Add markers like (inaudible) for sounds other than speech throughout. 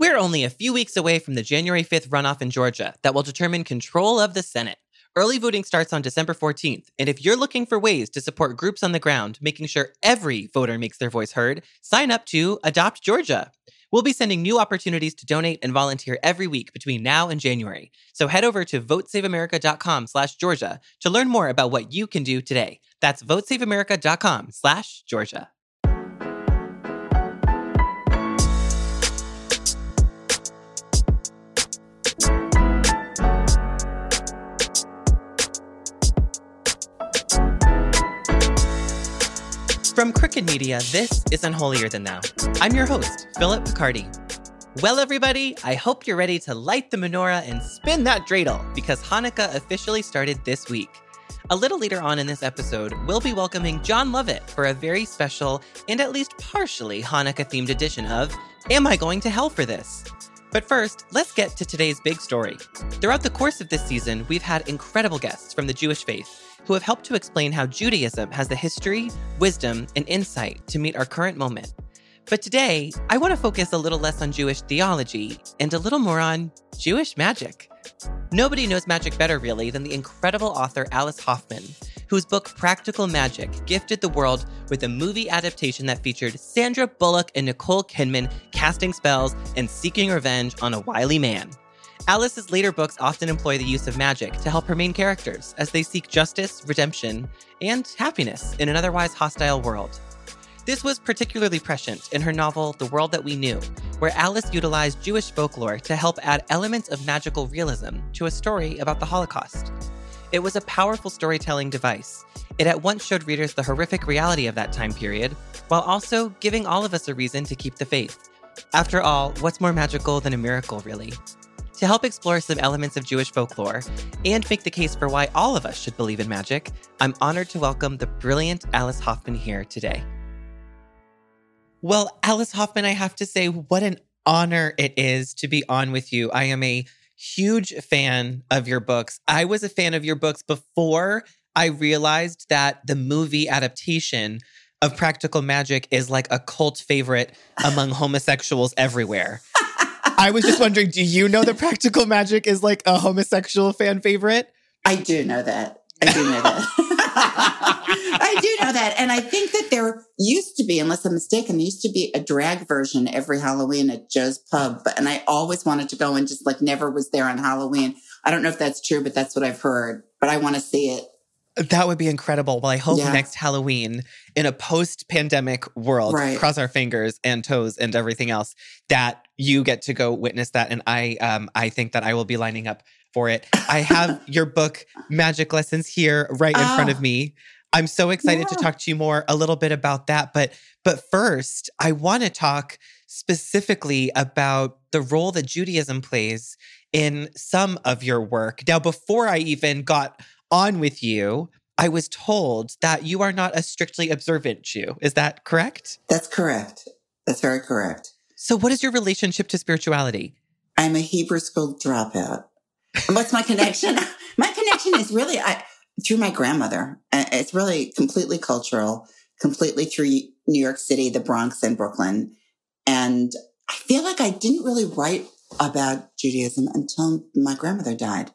We're only a few weeks away from the January 5th runoff in Georgia that will determine control of the Senate. Early voting starts on December 14th, and if you're looking for ways to support groups on the ground, making sure every voter makes their voice heard, sign up to Adopt Georgia. We'll be sending new opportunities to donate and volunteer every week between now and January. So head over to votesaveamerica.com slash Georgia to learn more about what you can do today. That's votesaveamerica.com From Crooked Media, this is Unholier Than Thou. I'm your host, Philip Picardi. Well, everybody, I hope you're ready to light the menorah and spin that dreidel because Hanukkah officially started this week. A little later on in this episode, we'll be welcoming Jon Lovett for a very special and at least partially Hanukkah themed edition of Am I Going to Hell for This? But first, let's get to today's big story. Throughout the course of this season, we've had incredible guests from the Jewish faith who have helped to explain how Judaism has the history, wisdom, and insight to meet our current moment. But today, I want to focus a little less on Jewish theology and a little more on Jewish magic. Nobody knows magic better, really, than the incredible author Alice Hoffman, whose book Practical Magic gifted the world with a movie adaptation that featured Sandra Bullock and Nicole Kidman casting spells and seeking revenge on a wily man. Alice's later books often employ the use of magic to help her main characters as they seek justice, redemption, and happiness in an otherwise hostile world. This was particularly prescient in her novel The World That We Knew, where Alice utilized Jewish folklore to help add elements of magical realism to a story about the Holocaust. It was a powerful storytelling device. It at once showed readers the horrific reality of that time period, while also giving all of us a reason to keep the faith. After all, what's more magical than a miracle, really? To help explore some elements of Jewish folklore and make the case for why all of us should believe in magic, I'm honored to welcome the brilliant Alice Hoffman here today. Well, Alice Hoffman, I have to say, what an honor it is to be on with you. I am a huge fan of your books. I was a fan of your books before I realized that the movie adaptation of Practical Magic is like a cult favorite among homosexuals everywhere. I was just wondering, do you know that Practical Magic is like a homosexual fan favorite? I do know that. I do know that. (laughs) I do know that. And I think that there used to be, unless I'm mistaken, there used to be a drag version every Halloween at Joe's Pub. And I always wanted to go and just like never was there on Halloween. I don't know if that's true, but that's what I've heard. But I want to see it. That would be incredible. Well, I hope Yeah. next Halloween in a post pandemic world, Right. cross our fingers and toes and everything else, that you get to go witness that. And I um I think that I will be lining up for it. I have (laughs) your book, Magic Lessons, here right in front of Ah. me. I'm so excited to talk to you more a little bit about that. But but first, I want to talk specifically about the role that Judaism plays in some of your work. Now, before I even got on with you, I was told that you are not a strictly observant Jew. Is that correct? That's correct. That's very correct. So, what is your relationship to spirituality? I'm a Hebrew school dropout. And What's my connection? (laughs) my connection is really I, through my grandmother. Uh, It's really completely cultural, completely through New York City, the Bronx, and Brooklyn. And I feel like I didn't really write about Judaism until my grandmother died.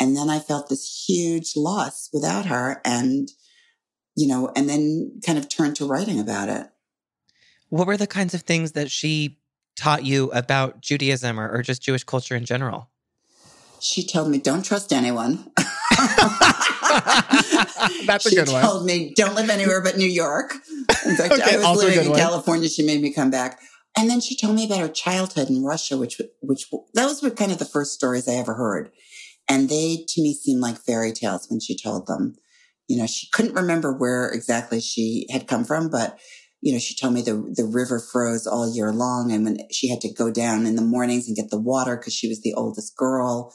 And then I felt this huge loss without her and, you know, and then kind of turned to writing about it. What were the kinds of things that she taught you about Judaism or, or just Jewish culture in general? She told me, don't trust anyone. (laughs) That's a she good one. She told me, don't live anywhere but New York. In fact, Okay, I was living in one. California. She made me come back. And then she told me about her childhood in Russia, which, which, those were kind of the first stories I ever heard. And they, to me, seemed like fairy tales when she told them. You know, she couldn't remember where exactly she had come from, but you know, she told me the, the river froze all year long. And when she had to go down in the mornings and get the water because she was the oldest girl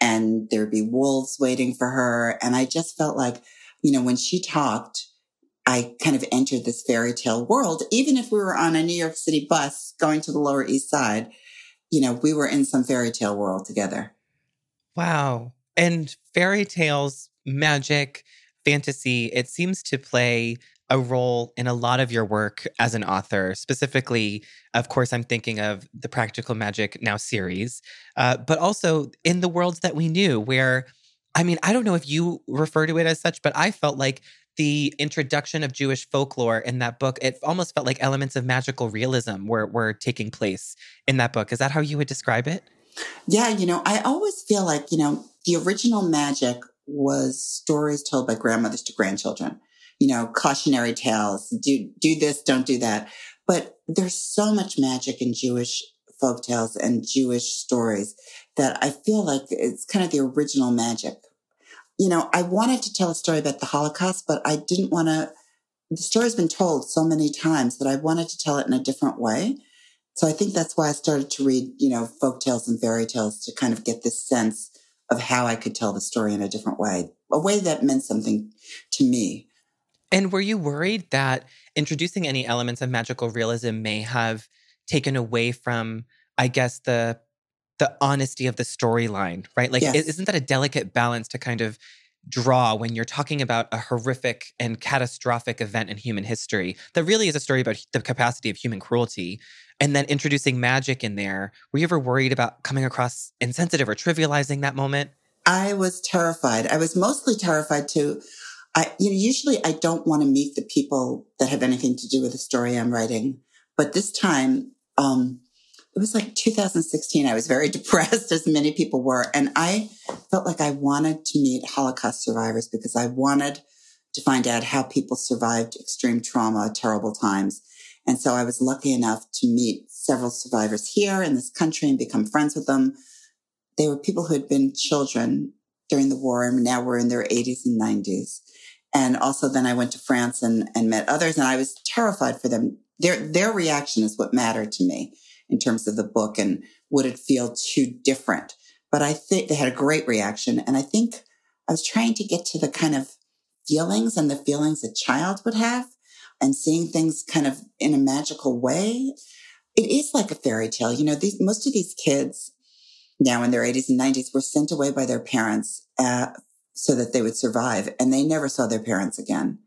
and there'd be wolves waiting for her. And I just felt like, you know, when she talked, I kind of entered this fairy tale world. Even if we were on a New York City bus going to the Lower East Side, you know, we were in some fairy tale world together. Wow. And fairy tales, magic, fantasy, it seems to play a role in a lot of your work as an author. Specifically, of course, I'm thinking of the Practical Magic Now series, uh, but also in the worlds that we knew, where, I mean, I don't know if you refer to it as such, but I felt like the introduction of Jewish folklore in that book, it almost felt like elements of magical realism were, were taking place in that book. Is that how you would describe it? Yeah, you know, I always feel like, you know, the original magic was stories told by grandmothers to grandchildren. You know, cautionary tales, do do this, don't do that. But there's so much magic in Jewish folk tales and Jewish stories that I feel like it's kind of the original magic. You know, I wanted to tell a story about the Holocaust, but I didn't want to the story's been told so many times that I wanted to tell it in a different way. So I think that's why I started to read, you know, folk tales and fairy tales to kind of get this sense of how I could tell the story in a different way, a way that meant something to me. And were you worried that introducing any elements of magical realism may have taken away from, I guess, the the honesty of the storyline, right? Like, Yes. isn't that a delicate balance to kind of draw when you're talking about a horrific and catastrophic event in human history that really is a story about the capacity of human cruelty? And then introducing magic in there. Were you ever worried about coming across insensitive or trivializing that moment? I was terrified. I was mostly terrified to, I, you know, usually I don't want to meet the people that have anything to do with the story I'm writing. But this time, um, it was like 2016. I was very (laughs) depressed, as many people were. And I felt like I wanted to meet Holocaust survivors because I wanted to find out how people survived extreme trauma, terrible times. And so I was lucky enough to meet several survivors here in this country and become friends with them. They were people who had been children during the war and now were in their 80s and 90s. And also then I went to France and, and met others and I was terrified for them. Their, their reaction is what mattered to me in terms of the book and would it feel too different? But I think they had a great reaction. And I think I was trying to get to the kind of feelings and the feelings a child would have and seeing things kind of in a magical way. It is like a fairy tale. You know, these, most of these kids now in their 80s and 90s were sent away by their parents uh, so that they would survive and they never saw their parents again.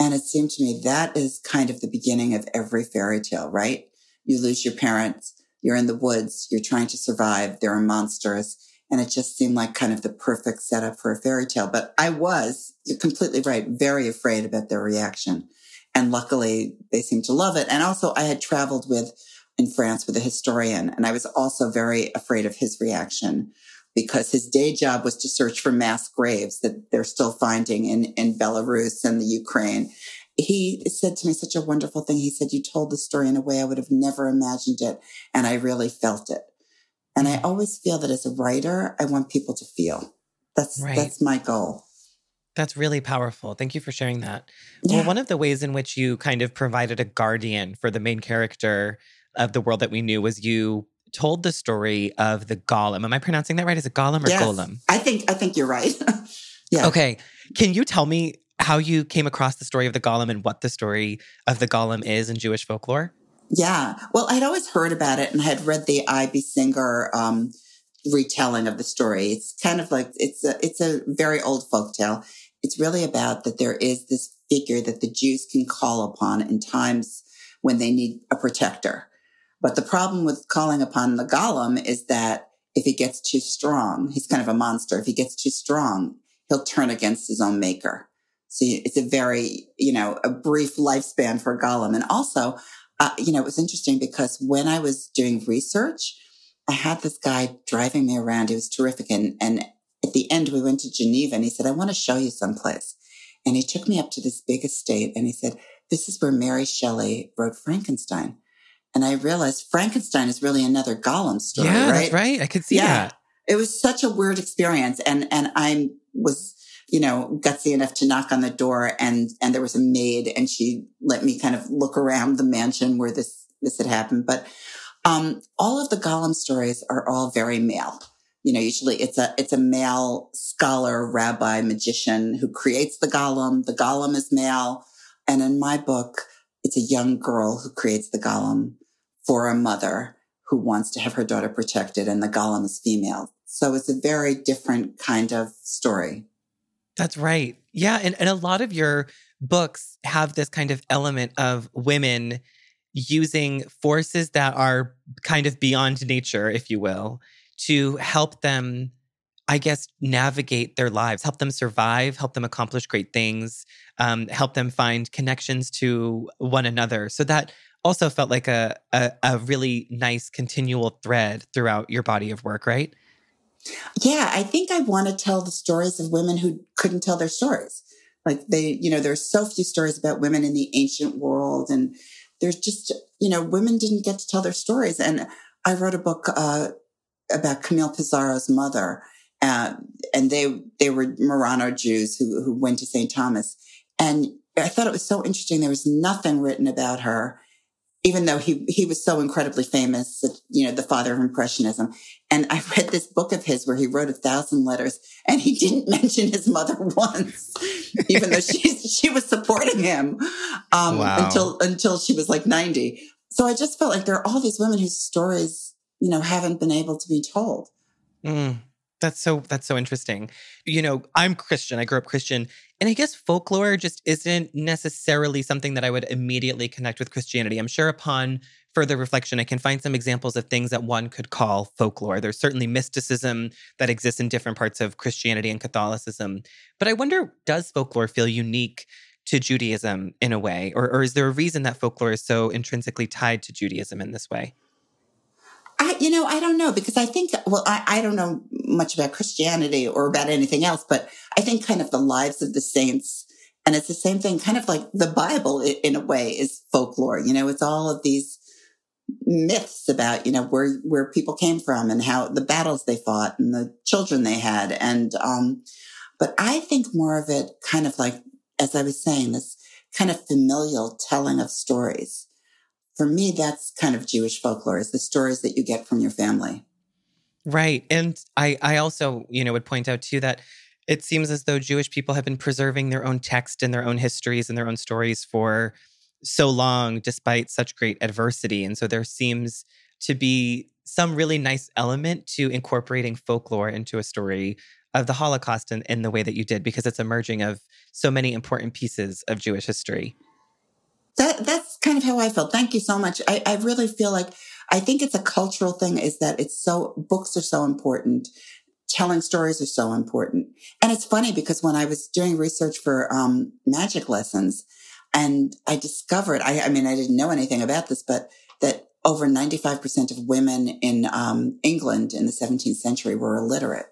And it seemed to me that is kind of the beginning of every fairy tale, right? You lose your parents. You're in the woods. You're trying to survive. There are monsters. And it just seemed like kind of the perfect setup for a fairy tale. But I was, you're completely right, very afraid about their reaction. And luckily they seemed to love it. And also I had traveled with in France with a historian and I was also very afraid of his reaction because his day job was to search for mass graves that they're still finding in, in Belarus and the Ukraine. He said to me such a wonderful thing. He said, you told the story in a way I would have never imagined it. And I really felt it. And I mm. always feel that as a writer, I want people to feel. That's, Right. that's my goal. That's really powerful. Thank you for sharing that. Yeah. Well, one of the ways in which you kind of provided a guardian for the main character of the world that we knew was you told the story of the golem. Am I pronouncing that right? Is it golem or Yes. golem? I think, I think you're right. (laughs) yeah. Okay. Can you tell me how you came across the story of the golem and what the story of the golem is in Jewish folklore? Yeah. Well, I'd always heard about it and had read the I.B. Singer um, retelling of the story. It's kind of like it's a it's a very old folk tale. It's really about that there is this figure that the Jews can call upon in times when they need a protector. But the problem with calling upon the golem is that if he gets too strong, he's kind of a monster. If he gets too strong, he'll turn against his own maker. So it's a very, you know, a brief lifespan for golem. And also, uh, you know, it was interesting because when I was doing research, I had this guy driving me around. He was terrific. And, and at the end, we went to Geneva and he said, I want to show you someplace. And he took me up to this big estate and he said, this is where Mary Shelley wrote Frankenstein. And I realized Frankenstein is really another golem story, yeah, right? that's right. I could see Yeah. that. It was such a weird experience. And, and I was you know, gutsy enough to knock on the door and, and there was a maid and she let me kind of look around the mansion where this, this had happened. But, um, all of the Golem stories are all very male. You know, usually it's a, it's a male scholar, rabbi, magician who creates the Golem. The Golem is male. And in my book, it's a young girl who creates the Golem for a mother who wants to have her daughter protected and the Golem is female. So it's a very different kind of story. That's right. Yeah. And, and a lot of your books have this kind of element of women using forces that are kind of beyond nature, if you will, to help them, I guess, navigate their lives, help them survive, help them accomplish great things, um, help them find connections to one another. So that also felt like a, a, a really nice continual thread throughout your body of work, right? Yeah, I think I want to tell the stories of women who couldn't tell their stories. Like they, you know, there's so few stories about women in the ancient world and there's just, you know, women didn't get to tell their stories. And I wrote a book, uh, about Camille Pissarro's mother. Uh, and they, they were Marrano Jews who, who went to St. Thomas. And I thought it was so interesting. There was nothing written about her, even though he, he was so incredibly famous, you know, the father of Impressionism. And I read this book of his where he wrote a thousand letters and he didn't (laughs) mention his mother once, even though she, she was supporting him, um, wow. until, until she was like 90. So I just felt like there are all these women whose stories you know, haven't been able to be told. Mm, that's so that's so interesting. You know, I'm Christian. I grew up Christian, and I guess folklore just isn't necessarily something that I would immediately connect with Christianity. I'm sure upon further reflection, I can find some examples of things that one could call folklore. There's certainly mysticism that exists in different parts of Christianity and Catholicism. But I wonder, does folklore feel unique to Judaism in a way? Or, or is there a reason that folklore is so intrinsically tied to Judaism in this way? You know, I don't know because I think, well, I, I don't know much about Christianity or about anything else, but I think kind of the lives of the saints and it's the same thing, kind of like the Bible in a way is folklore. You know, it's all of these myths about, you know, where, where people came from and how the battles they fought and the children they had. And, um, but I think more of it kind of like, as I was saying, this kind of familial telling of stories for me, that's kind of Jewish folklore is the stories that you get from your family. Right. And I, I also, you know, would point out too that it seems as though Jewish people have been preserving their own text and their own histories and their own stories for so long, despite such great adversity. And so there seems to be some really nice element to incorporating folklore into a story of the Holocaust in, in the way that you did, because it's a merging of so many important pieces of Jewish history that that's kind of how I felt. Thank you so much. I, I really feel like I think it's a cultural thing is that it's so books are so important. Telling stories are so important. And it's funny because when I was doing research for um, magic lessons and I discovered, I, I mean, I didn't know anything about this, but that over 95% of women in um, England in the 17th century were illiterate.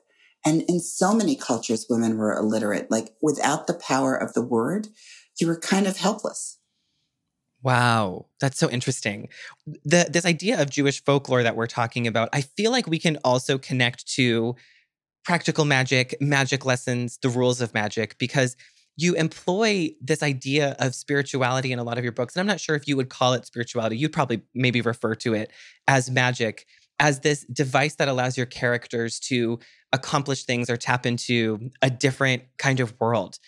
And in so many cultures, women were illiterate. Like without the power of the word, you were kind of helpless. Wow, that's so interesting. The, this idea of Jewish folklore that we're talking about, I feel like we can also connect to practical magic, magic lessons, the rules of magic, because you employ this idea of spirituality in a lot of your books. And I'm not sure if you would call it spirituality. You'd probably maybe refer to it as magic, as this device that allows your characters to accomplish things or tap into a different kind of world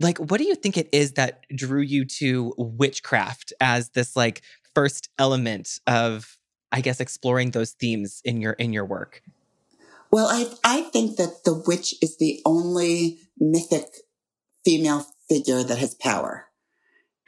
like what do you think it is that drew you to witchcraft as this like first element of i guess exploring those themes in your in your work? Well i i think that the witch is the only mythic female figure that has power.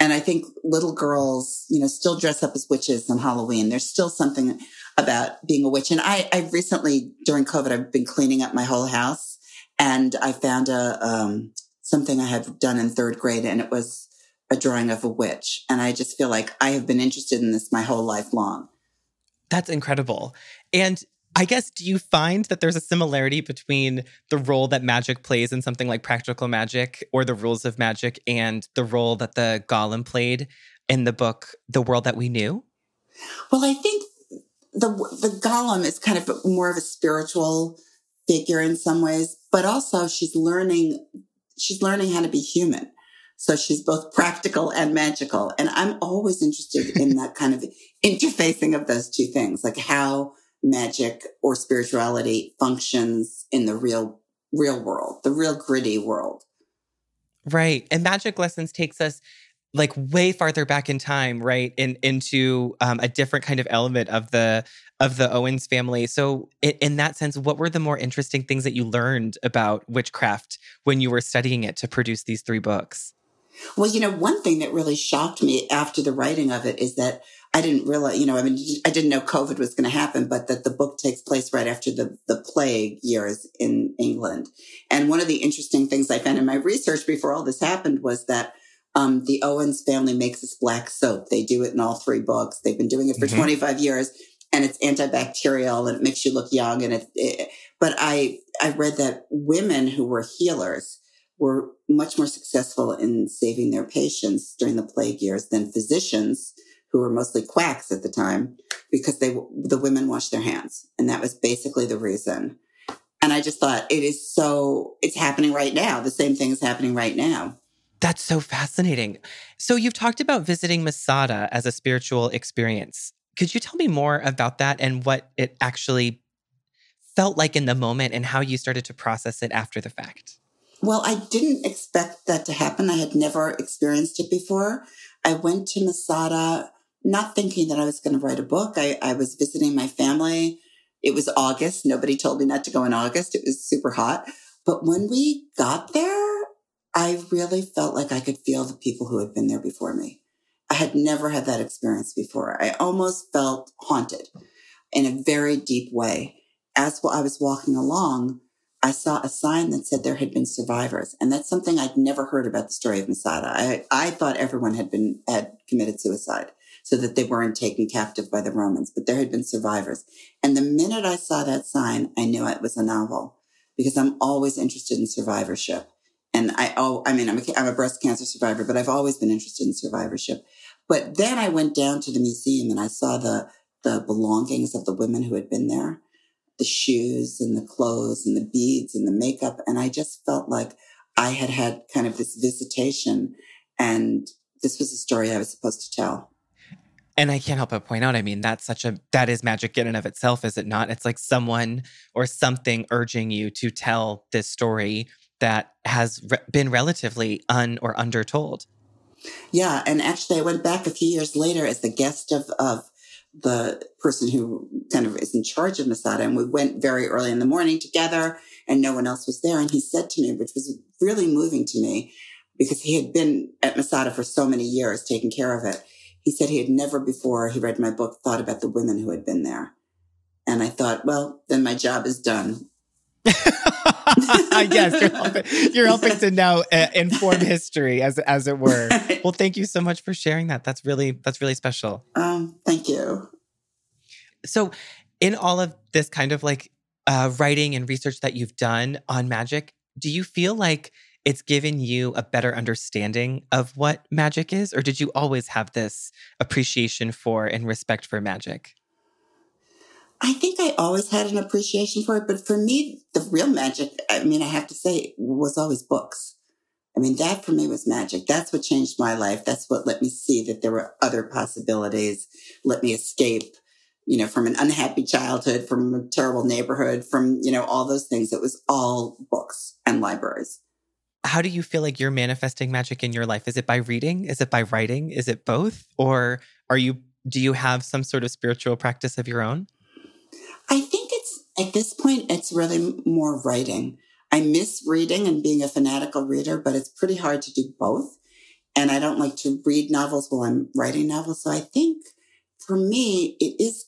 And i think little girls you know still dress up as witches on halloween. There's still something about being a witch. And i i recently during covid i've been cleaning up my whole house and i found a um something I had done in third grade and it was a drawing of a witch. And I just feel like I have been interested in this my whole life long. That's incredible. And I guess, do you find that there's a similarity between the role that magic plays in something like practical magic or the rules of magic and the role that the golem played in the book, The World That We Knew? Well, I think the, the golem is kind of more of a spiritual figure in some ways, but also she's learning she's learning how to be human. So she's both practical and magical. And I'm always interested in (laughs) that kind of interfacing of those two things, like how magic or spirituality functions in the real, real world, the real gritty world. Right. And magic lessons takes us like way farther back in time, right? In into um, a different kind of element of the of the Owens family. So, in, in, that sense, what were the more interesting things that you learned about witchcraft when you were studying it to produce these three books? Well, you know, one thing that really shocked me after the writing of it is that I didn't realize, you know, I mean, I didn't know COVID was going to happen, but that the book takes place right after the, the plague years in England. And one of the interesting things I found in my research before all this happened was that um, the Owens family makes this black soap. They do it in all three books. They've been doing it for mm-hmm. 25 years and it's antibacterial and it makes you look young. And it, it, but I, I read that women who were healers were much more successful in saving their patients during the plague years than physicians who were mostly quacks at the time because they, the women washed their hands. And that was basically the reason. And I just thought it is so, it's happening right now. The same thing is happening right now. That's so fascinating. So you've talked about visiting Masada as a spiritual experience. Could you tell me more about that and what it actually felt like in the moment and how you started to process it after the fact? Well, I didn't expect that to happen. I had never experienced it before. I went to Masada not thinking that I was going to write a book. I, I was visiting my family. It was August. Nobody told me not to go in August. It was super hot. But when we got there, I really felt like I could feel the people who had been there before me. I had never had that experience before. I almost felt haunted in a very deep way. As I was walking along, I saw a sign that said there had been survivors. And that's something I'd never heard about the story of Masada. I, I thought everyone had been, had committed suicide so that they weren't taken captive by the Romans, but there had been survivors. And the minute I saw that sign, I knew it was a novel because I'm always interested in survivorship. And I, oh, I mean, I'm a, I'm a breast cancer survivor, but I've always been interested in survivorship. But then I went down to the museum and I saw the, the belongings of the women who had been there, the shoes and the clothes and the beads and the makeup. And I just felt like I had had kind of this visitation and this was a story I was supposed to tell. And I can't help but point out, I mean, that's such a, that is magic in and of itself, is it not? It's like someone or something urging you to tell this story that has re- been relatively un or undertold. Yeah, and actually, I went back a few years later as the guest of of the person who kind of is in charge of Masada, and we went very early in the morning together, and no one else was there. And he said to me, which was really moving to me, because he had been at Masada for so many years, taking care of it. He said he had never before he read my book thought about the women who had been there. And I thought, well, then my job is done. (laughs) (laughs) yes, you're helping, you're helping to now uh, inform history, as as it were. (laughs) Well, thank you so much for sharing that. That's really that's really special. Um, thank you. So, in all of this kind of like uh, writing and research that you've done on magic, do you feel like it's given you a better understanding of what magic is, or did you always have this appreciation for and respect for magic? I think I always had an appreciation for it, but for me, the real magic, I mean, I have to say, was always books. I mean, that for me was magic. That's what changed my life. That's what let me see that there were other possibilities, let me escape, you know, from an unhappy childhood, from a terrible neighborhood, from, you know, all those things. It was all books and libraries. How do you feel like you're manifesting magic in your life? Is it by reading? Is it by writing? Is it both? Or are you, do you have some sort of spiritual practice of your own? I think it's at this point, it's really more writing. I miss reading and being a fanatical reader, but it's pretty hard to do both. And I don't like to read novels while I'm writing novels. So I think for me, it is,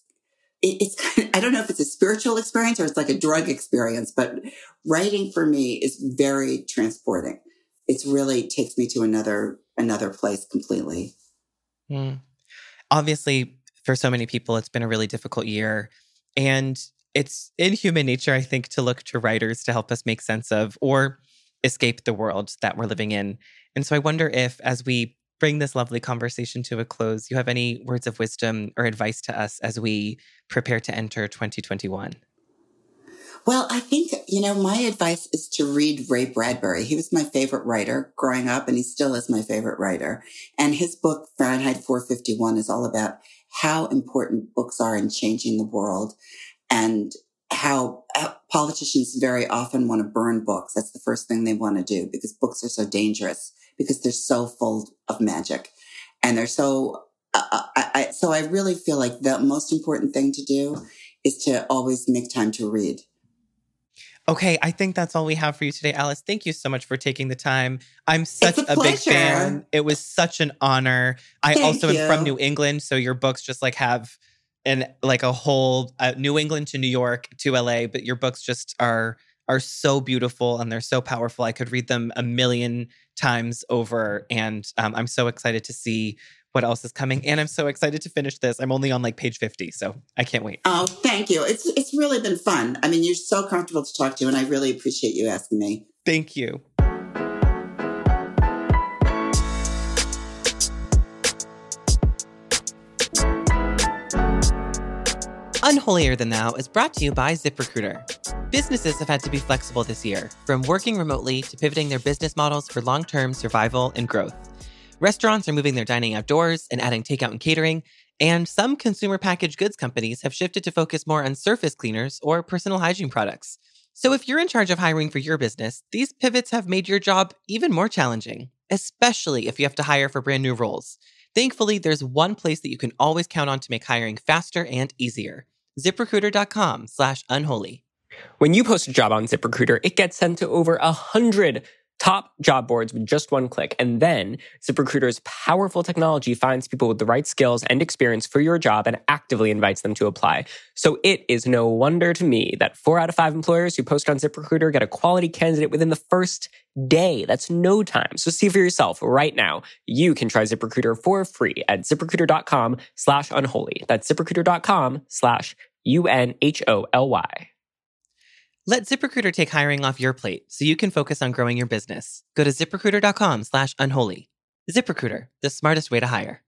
it, it's (laughs) kind of, I don't know if it's a spiritual experience or it's like a drug experience, but writing for me is very transporting. It's really takes me to another, another place completely. Mm. Obviously, for so many people, it's been a really difficult year. And it's in human nature, I think, to look to writers to help us make sense of or escape the world that we're living in. And so I wonder if, as we bring this lovely conversation to a close, you have any words of wisdom or advice to us as we prepare to enter 2021. Well, I think, you know, my advice is to read Ray Bradbury. He was my favorite writer growing up and he still is my favorite writer. And his book, Fahrenheit 451 is all about how important books are in changing the world and how, how politicians very often want to burn books. That's the first thing they want to do because books are so dangerous because they're so full of magic and they're so, uh, I, I, so I really feel like the most important thing to do is to always make time to read. Okay, I think that's all we have for you today, Alice. Thank you so much for taking the time. I'm such a a, big fan. It was such an honor. I Thank also am from. New England, so your books just like have an like a whole uh, New England to New York to LA, but your books just are are so beautiful and they're so powerful. I could read them a million times over, and um, I'm so excited to see what else is coming. And I'm so excited to finish this. I'm only on like page 50, so I can't wait. Oh, thank you. It's it's really been fun. I mean, you're so comfortable to talk to, and I really appreciate you asking me. Thank you. Unholier Than Thou is brought to you by ZipRecruiter. Businesses have had to be flexible this year, from working remotely to pivoting their business models for long term survival and growth. Restaurants are moving their dining outdoors and adding takeout and catering, and some consumer packaged goods companies have shifted to focus more on surface cleaners or personal hygiene products. So, if you're in charge of hiring for your business, these pivots have made your job even more challenging, especially if you have to hire for brand new roles. Thankfully, there's one place that you can always count on to make hiring faster and easier ziprecruiter.com slash unholy. When you post a job on ZipRecruiter, it gets sent to over a hundred top job boards with just one click. And then ZipRecruiter's powerful technology finds people with the right skills and experience for your job and actively invites them to apply. So it is no wonder to me that four out of five employers who post on ZipRecruiter get a quality candidate within the first day. That's no time. So see for yourself right now. You can try ZipRecruiter for free at ziprecruiter.com slash unholy. That's ziprecruiter.com slash U-N-H-O-L-Y. Let ZipRecruiter take hiring off your plate so you can focus on growing your business. Go to ziprecruiter.com slash unholy. ZipRecruiter, the smartest way to hire.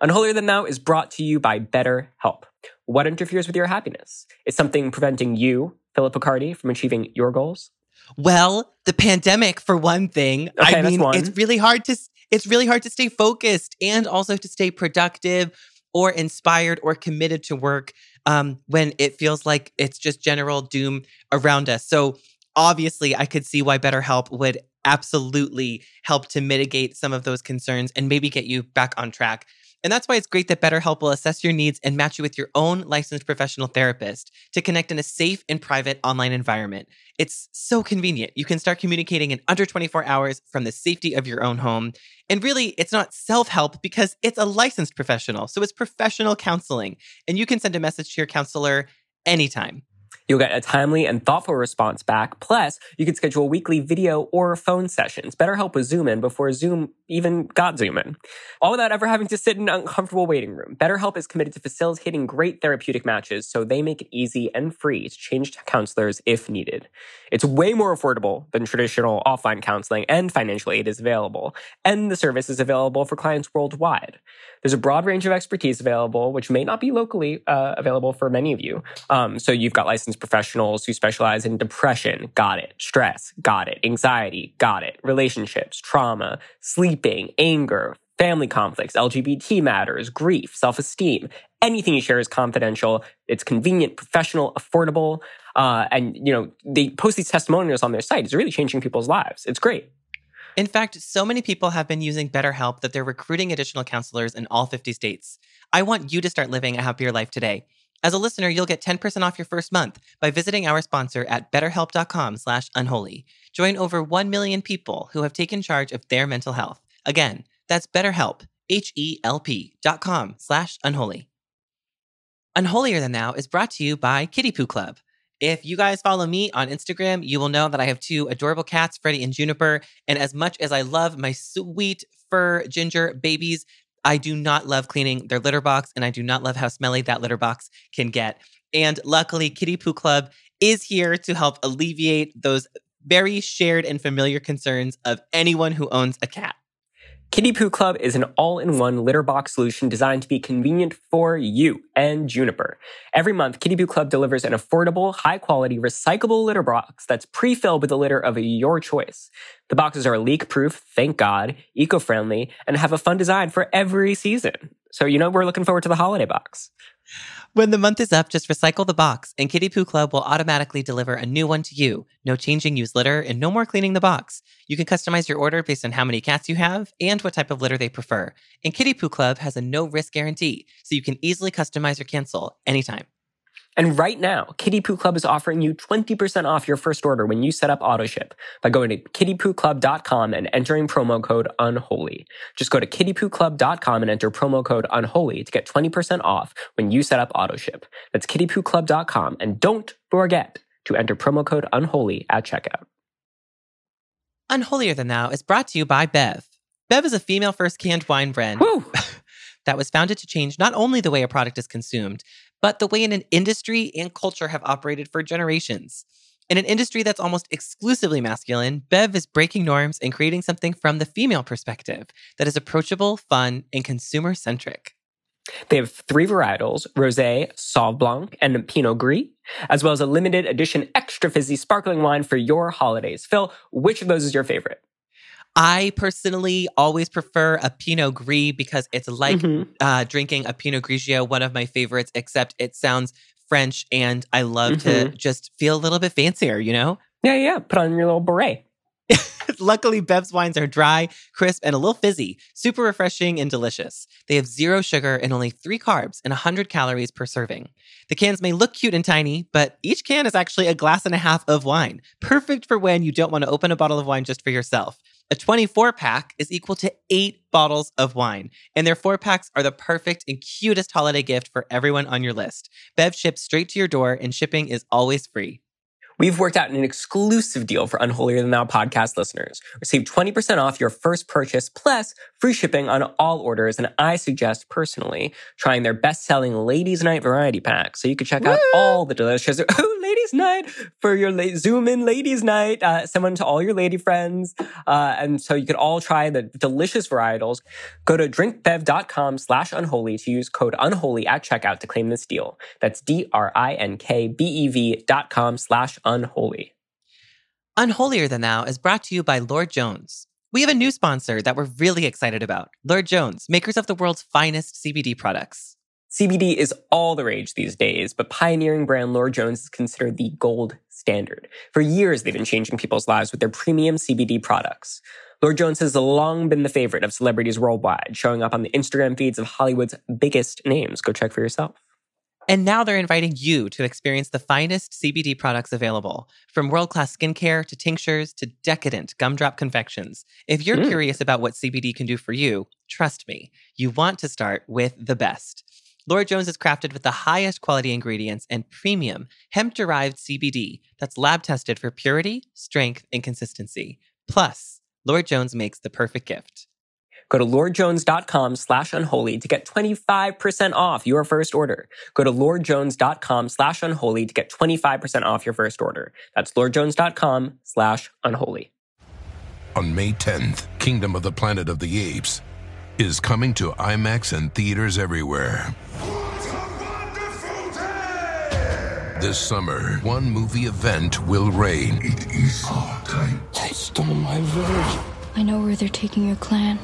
Unholier Than Thou is brought to you by BetterHelp. What interferes with your happiness? Is something preventing you, Philip Picardi, from achieving your goals? Well, the pandemic for one thing. Okay, I mean, one. it's really hard to it's really hard to stay focused and also to stay productive or inspired or committed to work um, when it feels like it's just general doom around us. So obviously, I could see why BetterHelp would absolutely help to mitigate some of those concerns and maybe get you back on track. And that's why it's great that BetterHelp will assess your needs and match you with your own licensed professional therapist to connect in a safe and private online environment. It's so convenient. You can start communicating in under 24 hours from the safety of your own home. And really, it's not self help because it's a licensed professional. So it's professional counseling. And you can send a message to your counselor anytime. You'll get a timely and thoughtful response back. Plus, you can schedule weekly video or phone sessions. BetterHelp was Zoom in before Zoom even got Zoom in. All without ever having to sit in an uncomfortable waiting room. BetterHelp is committed to facilitating great therapeutic matches, so they make it easy and free to change counselors if needed. It's way more affordable than traditional offline counseling, and financial aid is available. And the service is available for clients worldwide. There's a broad range of expertise available, which may not be locally uh, available for many of you. Um, so you've got licensed professionals who specialize in depression, got it. Stress, got it. Anxiety, got it. Relationships, trauma, sleeping, anger, family conflicts, LGBT matters, grief, self-esteem. Anything you share is confidential. It's convenient, professional, affordable. Uh, and, you know, they post these testimonials on their site. It's really changing people's lives. It's great. In fact, so many people have been using BetterHelp that they're recruiting additional counselors in all 50 states. I want you to start living a happier life today. As a listener, you'll get 10% off your first month by visiting our sponsor at betterhelp.com slash unholy. Join over 1 million people who have taken charge of their mental health. Again, that's betterhelp, H-E-L-P dot com slash unholy. Unholier Than Thou is brought to you by Kitty Poo Club. If you guys follow me on Instagram, you will know that I have two adorable cats, Freddie and Juniper. And as much as I love my sweet fur ginger babies, I do not love cleaning their litter box, and I do not love how smelly that litter box can get. And luckily, Kitty Poo Club is here to help alleviate those very shared and familiar concerns of anyone who owns a cat. Kitty Poo Club is an all-in-one litter box solution designed to be convenient for you and Juniper. Every month, Kitty Poo Club delivers an affordable, high-quality, recyclable litter box that's pre-filled with a litter of your choice. The boxes are leak-proof, thank God, eco-friendly, and have a fun design for every season. So, you know, we're looking forward to the holiday box. When the month is up, just recycle the box, and Kitty Poo Club will automatically deliver a new one to you. No changing used litter, and no more cleaning the box. You can customize your order based on how many cats you have and what type of litter they prefer. And Kitty Poo Club has a no risk guarantee, so you can easily customize or cancel anytime. And right now, Kitty Poo Club is offering you 20% off your first order when you set up AutoShip by going to kittypooclub.com and entering promo code UNHOLY. Just go to kittypooclub.com and enter promo code UNHOLY to get 20% off when you set up AutoShip. That's kittypooclub.com and don't forget to enter promo code UNHOLY at checkout. Unholier Than Thou is brought to you by Bev. Bev is a female first canned wine brand (laughs) that was founded to change not only the way a product is consumed, but the way in an industry and culture have operated for generations. In an industry that's almost exclusively masculine, Bev is breaking norms and creating something from the female perspective that is approachable, fun, and consumer centric. They have three varietals, Rosé, Sauv Blanc, and Pinot Gris, as well as a limited edition extra fizzy sparkling wine for your holidays. Phil, which of those is your favorite? I personally always prefer a Pinot Gris because it's like Mhm. uh, drinking a Pinot Grigio, one of my favorites, except it sounds French and I love to just feel a little bit fancier, you know? Yeah, yeah, yeah. Put on your little beret. (laughs) Luckily, Bev's wines are dry, crisp, and a little fizzy, super refreshing and delicious. They have zero sugar and only three carbs and 100 calories per serving. The cans may look cute and tiny, but each can is actually a glass and a half of wine, perfect for when you don't want to open a bottle of wine just for yourself. A 24 pack is equal to eight bottles of wine, and their four packs are the perfect and cutest holiday gift for everyone on your list. Bev ships straight to your door, and shipping is always free. We've worked out an exclusive deal for Unholier Than Thou podcast listeners. Receive 20% off your first purchase plus free shipping on all orders. And I suggest personally trying their best selling Ladies Night variety pack. So you can check out all the delicious, (laughs) oh, Ladies Night for your la- Zoom in Ladies Night. Uh, send one to all your lady friends. Uh, and so you could all try the delicious varietals. Go to drinkbev.com slash unholy to use code unholy at checkout to claim this deal. That's D-R-I-N-K-B-E-V dot com slash unholy. Unholier Than Thou is brought to you by Lord Jones. We have a new sponsor that we're really excited about Lord Jones, makers of the world's finest CBD products. CBD is all the rage these days, but pioneering brand Lord Jones is considered the gold standard. For years, they've been changing people's lives with their premium CBD products. Lord Jones has long been the favorite of celebrities worldwide, showing up on the Instagram feeds of Hollywood's biggest names. Go check for yourself. And now they're inviting you to experience the finest CBD products available, from world class skincare to tinctures to decadent gumdrop confections. If you're Mm. curious about what CBD can do for you, trust me, you want to start with the best. Lord Jones is crafted with the highest quality ingredients and premium hemp derived CBD that's lab tested for purity, strength, and consistency. Plus, Lord Jones makes the perfect gift. Go to lordjones.com slash unholy to get 25% off your first order. Go to lordjones.com slash unholy to get 25% off your first order. That's lordjones.com slash unholy. On May 10th, Kingdom of the Planet of the Apes is coming to IMAX and theaters everywhere. This summer, one movie event will reign. It is our time. They stole my village. I know where they're taking your clan.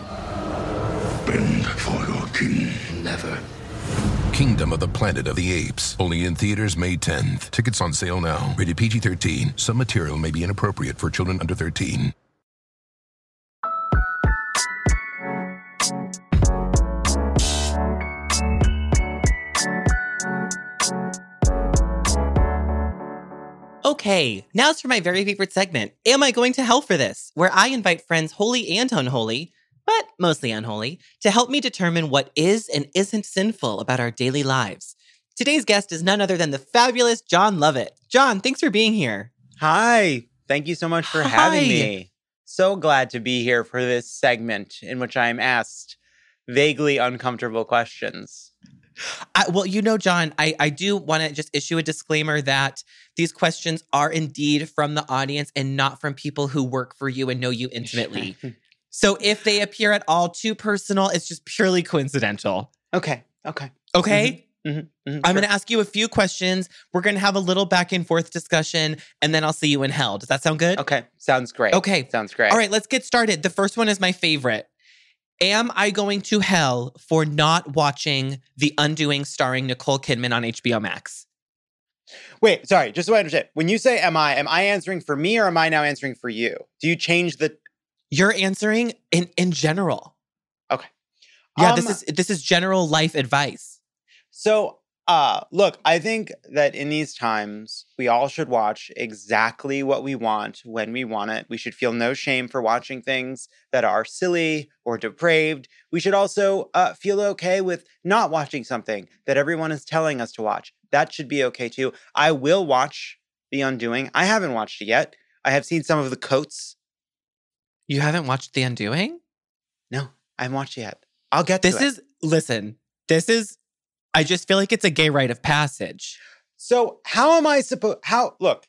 Bend for your king. Never. Kingdom of the Planet of the Apes. Only in theaters May 10th. Tickets on sale now. Rated PG 13. Some material may be inappropriate for children under 13. Okay, now it's for my very favorite segment Am I Going to Hell for This? Where I invite friends holy and unholy, but mostly unholy, to help me determine what is and isn't sinful about our daily lives. Today's guest is none other than the fabulous Jon Lovett. Jon, thanks for being here. Hi. Thank you so much for having me. So glad to be here for this segment in which I am asked vaguely uncomfortable questions. I, well, you know, Jon, I, I do want to just issue a disclaimer that these questions are indeed from the audience and not from people who work for you and know you intimately. (laughs) So if they appear at all too personal, it's just purely coincidental. Okay. Okay. Okay. Mm-hmm, mm-hmm, I'm sure. going to ask you a few questions. We're going to have a little back and forth discussion, and then I'll see you in hell. Does that sound good? Okay. Sounds great. Okay. Sounds great. All right, let's get started. The first one is my favorite. Am I going to hell for not watching The Undoing starring Nicole Kidman on HBO Max? Wait, sorry, just so I understand. When you say am I, am I answering for me or am I now answering for you? Do you change the You're answering in in general. Okay. Yeah, this Um, is this is general life advice. So, uh, look, I think that in these times, we all should watch exactly what we want when we want it. We should feel no shame for watching things that are silly or depraved. We should also uh, feel okay with not watching something that everyone is telling us to watch. That should be okay too. I will watch The Undoing. I haven't watched it yet. I have seen some of the coats. You haven't watched The Undoing? No, I haven't watched it yet. I'll get This to it. is listen. This is. I just feel like it's a gay rite of passage. So how am I supposed? How look?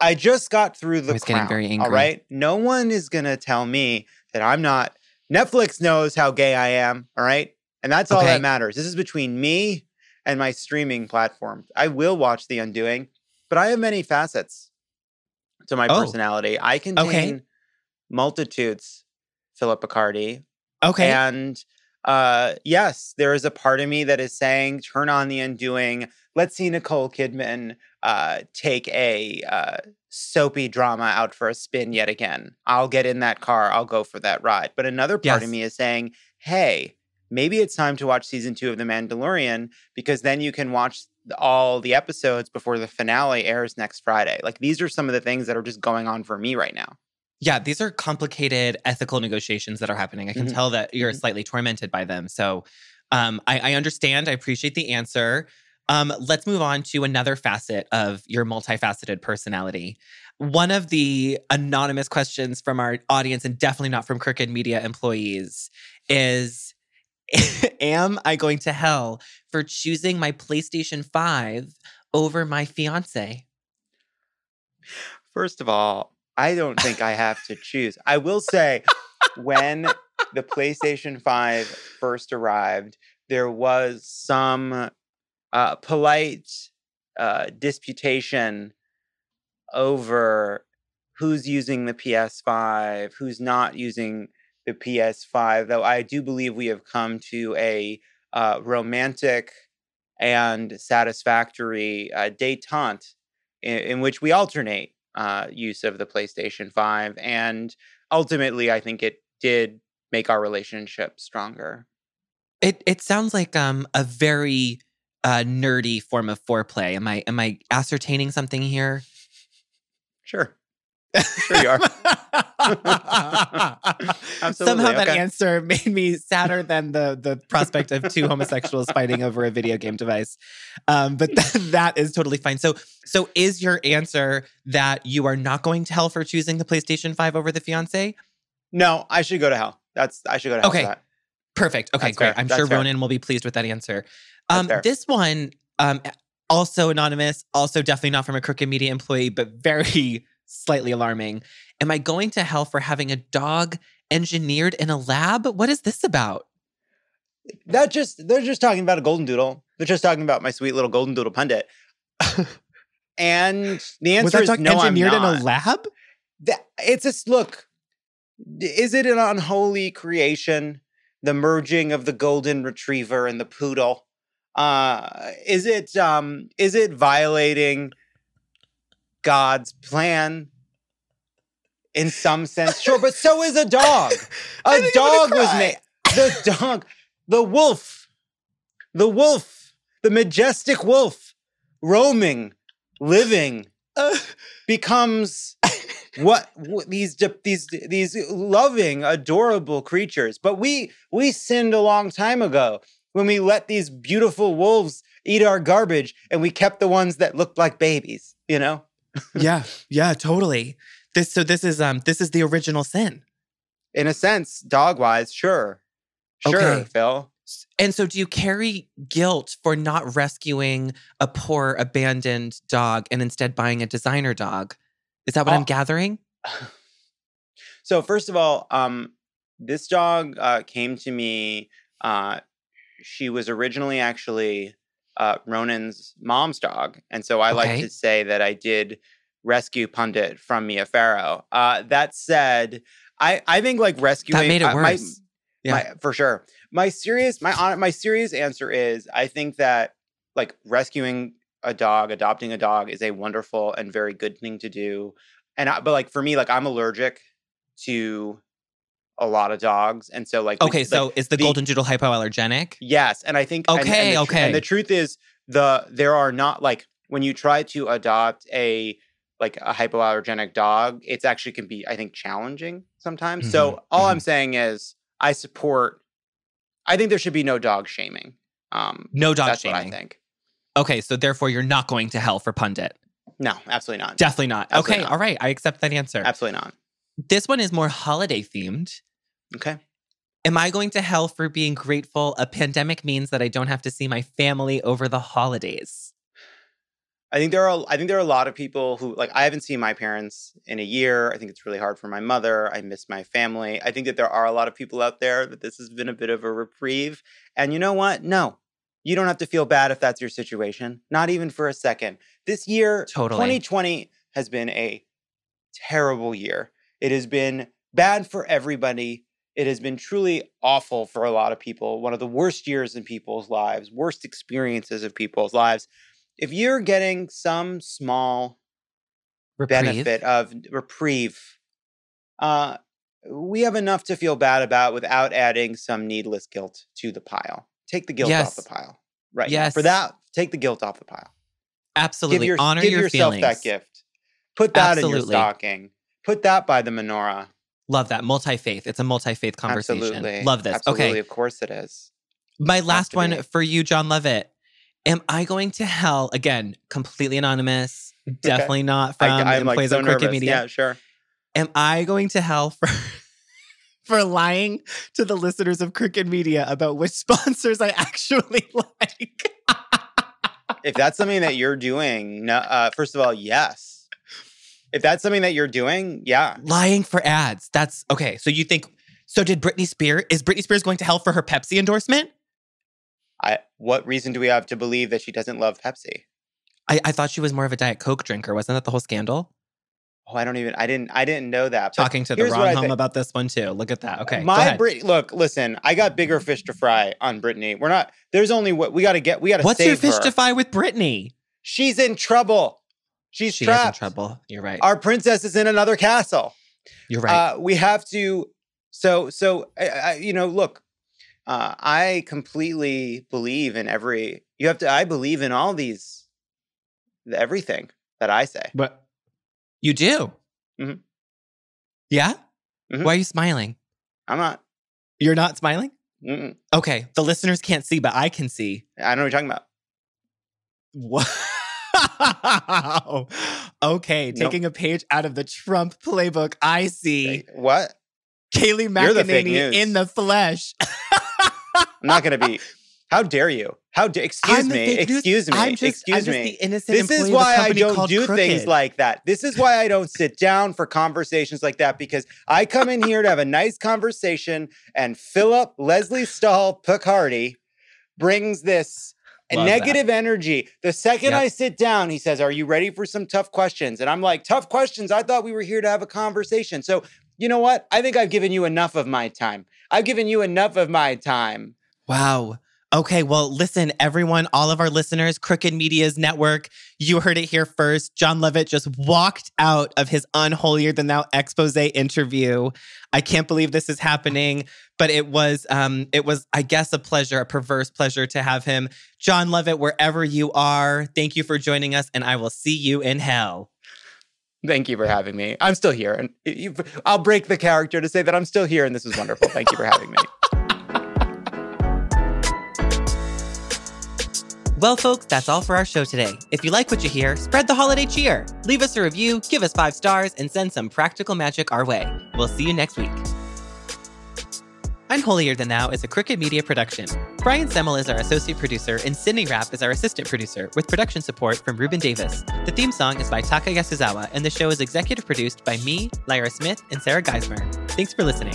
I just got through the I was getting very angry. right, no one is gonna tell me that I'm not. Netflix knows how gay I am. All right, and that's all Okay. that matters. This is between me and my streaming platform. I will watch The Undoing, but I have many facets to my Oh. personality. I contain multitudes. Philip Picardi, Okay. and uh, yes, there is a part of me that is saying, turn on the undoing. Let's see Nicole Kidman uh, take a uh, soapy drama out for a spin yet again. I'll get in that car. I'll go for that ride. But another part of me is saying, hey, maybe it's time to watch season two of The Mandalorian because then you can watch all the episodes before the finale airs next Friday. Like these are some of the things that are just going on for me right now. Yeah, these are complicated ethical negotiations that are happening. I can Mhm. tell that you're Mhm. slightly tormented by them. So um, I, I understand. I appreciate the answer. Um, let's move on to another facet of your multifaceted personality. One of the anonymous questions from our audience, and definitely not from Crooked Media employees, is (laughs) Am I going to hell for choosing my PlayStation 5 over my fiance? First of all, I don't think I have to choose. I will say, when the PlayStation 5 first arrived, there was some uh, polite uh, disputation over who's using the PS5, who's not using the PS5, though I do believe we have come to a uh, romantic and satisfactory uh, detente in, in which we alternate uh, use of the PlayStation 5. And ultimately, I think it did make our relationship stronger. It it sounds like um a very uh nerdy form of foreplay. Am I am I ascertaining something here? Sure. Sure you are. (laughs) Somehow that answer made me sadder than the the prospect of two homosexuals fighting over a video game device. Um, but that, (laughs) that is totally fine. So so is your answer that you are not going to hell for choosing the PlayStation 5 over the fiance? No, I should go to hell. That's I should go to hell. Okay. For that. Perfect. Okay, That's great. fair. I'm That's sure fair. Ronan will be pleased with that answer. Um, this one, um, also anonymous, also definitely not from a crooked media employee, but very slightly alarming. Am I going to hell for having a dog engineered in a lab? What is this about? That just they're just talking about a golden doodle. They're just talking about my sweet little golden doodle pundit. and the (laughs) answer is no. I'm engineered in a lab? That, it's a s- look. Is it an unholy creation? The merging of the golden retriever and the poodle. Uh, is it um is it violating God's plan? In some sense, sure, but so is a dog. (laughs) A think I'm gonna dog was made. The dog, the wolf, the wolf, the majestic wolf, roaming, living, Uh, becomes (laughs) what, what these these these loving adorable creatures but we we sinned a long time ago when we let these beautiful wolves eat our garbage and we kept the ones that looked like babies you know yeah, (laughs) yeah, totally. This so this is um this is the original sin. in a sense dog wise sure sure Okay. phil And so, do you carry guilt for not rescuing a poor abandoned dog and instead buying a designer dog? Is that what Oh. I'm gathering? (laughs) so first of all um this dog uh, came to me. Uh, she was originally actually uh, Ronan's mom's dog, and so I like to say that I did rescue Pundit from Mia Farrow. Uh, that said, I I think like rescuing That made it uh, my- worse. Yeah. my, for sure. My serious my my serious answer is I think that like rescuing a dog, adopting a dog is a wonderful and very good thing to do. And I, but like for me, like I'm allergic to a lot of dogs, and so like the- Okay, so like, is the, the- golden doodle hypoallergenic? Yes, and I think and- and Okay, the okay. And the truth is, the there are not like when you try to adopt a like a hypoallergenic dog, it's actually can be I think challenging sometimes. So Mhm, all I'm saying is I support. I think there should be no dog shaming. Um, No dog that's what I think. Okay, so therefore you're not going to hell for pundit. No, absolutely not. Definitely not. Absolutely okay, not. all right. I accept that answer. Absolutely not. This one is more holiday themed. Okay. Am I going to hell for being grateful? A pandemic means that I don't have to see my family over the holidays. I think there are I think there are a lot of people who like I haven't seen my parents in a year. I think it's really hard for my mother. I miss my family. I think that there are a lot of people out there that this has been a bit of a reprieve. And you know what? No. You don't have to feel bad if that's your situation. Not even for a second. This year, Totally. 2020 has been a terrible year. It has been bad for everybody. It has been truly awful for a lot of people. One of the worst years in people's lives, worst experiences of people's lives if you're getting some small Reprieve. benefit of reprieve, uh, we have enough to feel bad about without adding some needless guilt to the pile. Take the guilt Yes. off the pile. Right. now. For that, take the guilt off the pile. Absolutely. Give, your, Honor give your yourself feelings. that gift. Put that in your stocking. Put that by the menorah. Love that. Multi faith. It's a multi faith conversation. Absolutely. Love this. Absolutely. Okay. Of course it is. My last one be. for you, Jon Lovett. Am I going to hell? Again, completely anonymous. (laughs) Definitely not from I, I'm like employees so of Crooked. Media. Yeah, sure. Am I going to hell for (laughs) for lying to the listeners of Crooked Media about which (laughs) sponsors I actually like? if that's something that you're doing, no, uh, first of all, yes. If that's something that you're doing, yeah. lying for ads. That's okay. So you think so did Britney Spears is Britney Spears going to hell for her Pepsi endorsement? I what reason do we have to believe that she doesn't love Pepsi? I, I thought she was more of a Diet Coke drinker. Wasn't that the whole scandal? Oh, I don't even I didn't I didn't know that. But Talking to the wrong home about this one too. Look at that. Okay. My. Brit look, listen, I got bigger mm-hmm. fish to fry on Britney. We're not there's only what we gotta get we gotta What's save your fish her. to fry with Britney? She's in trouble. She's She trapped. is in trouble. You're right. Our princess is in another castle. You're right. Uh, we have to. So so I, I, you know, look, uh, I completely believe in every. You have to. I believe in all these, everything that I say. but you do. Mhm. Yeah? Mhm. Why are you smiling? I'm not. You're not smiling? Mm-mm, Okay. The listeners can't see, but I can see. I don't know what you're talking about. (laughs) Wow. (laughs) okay, Nope. taking a page out of the Trump playbook, I see What? Kayleigh the McEnany in the flesh. I'm not going to be. How dare you? How dare? Excuse I'm me. Excuse me. I'm just, excuse I'm just me. the innocent This is why I don't do things like that. This is why I don't sit down for conversations like that because I come in here to have a nice conversation and Philip Lesley Stahl Picardi brings this Love that. negative energy. The second Yep. I sit down, he says, Are you ready for some tough questions? And I'm like, Tough questions? I thought we were here to have a conversation. So, you know what? I think I've given you enough of my time. I've given you enough of my time. Wow. Okay, well, listen, everyone, all of our listeners, Crooked Media's network, you heard it here first. Jon Lovett just walked out of his unholier than thou expose interview. I can't believe this is happening, but it was, um, it was, I guess, a pleasure, a perverse pleasure to have him. Jon Lovett, wherever you are, thank you for joining us, and I will see you in hell. Thank you for having me. I'm still here. And I'll break the character to say that I'm still here and this was wonderful. Thank you for having me. (laughs) Well, folks, that's all for our show today. If you like what you hear, spread the holiday cheer. Leave us a review, give us five stars, and send some practical magic our way. We'll see you next week. Unholier Than Thou is a Crooked Media production. Brian Semmel is our associate producer, and Sydney Rapp is our assistant producer, with production support from Ruben Davis. The theme song is by Taka Yasuzawa, and the show is executive produced by me, Lyra Smith, and Sarah Geismer. Thanks for listening.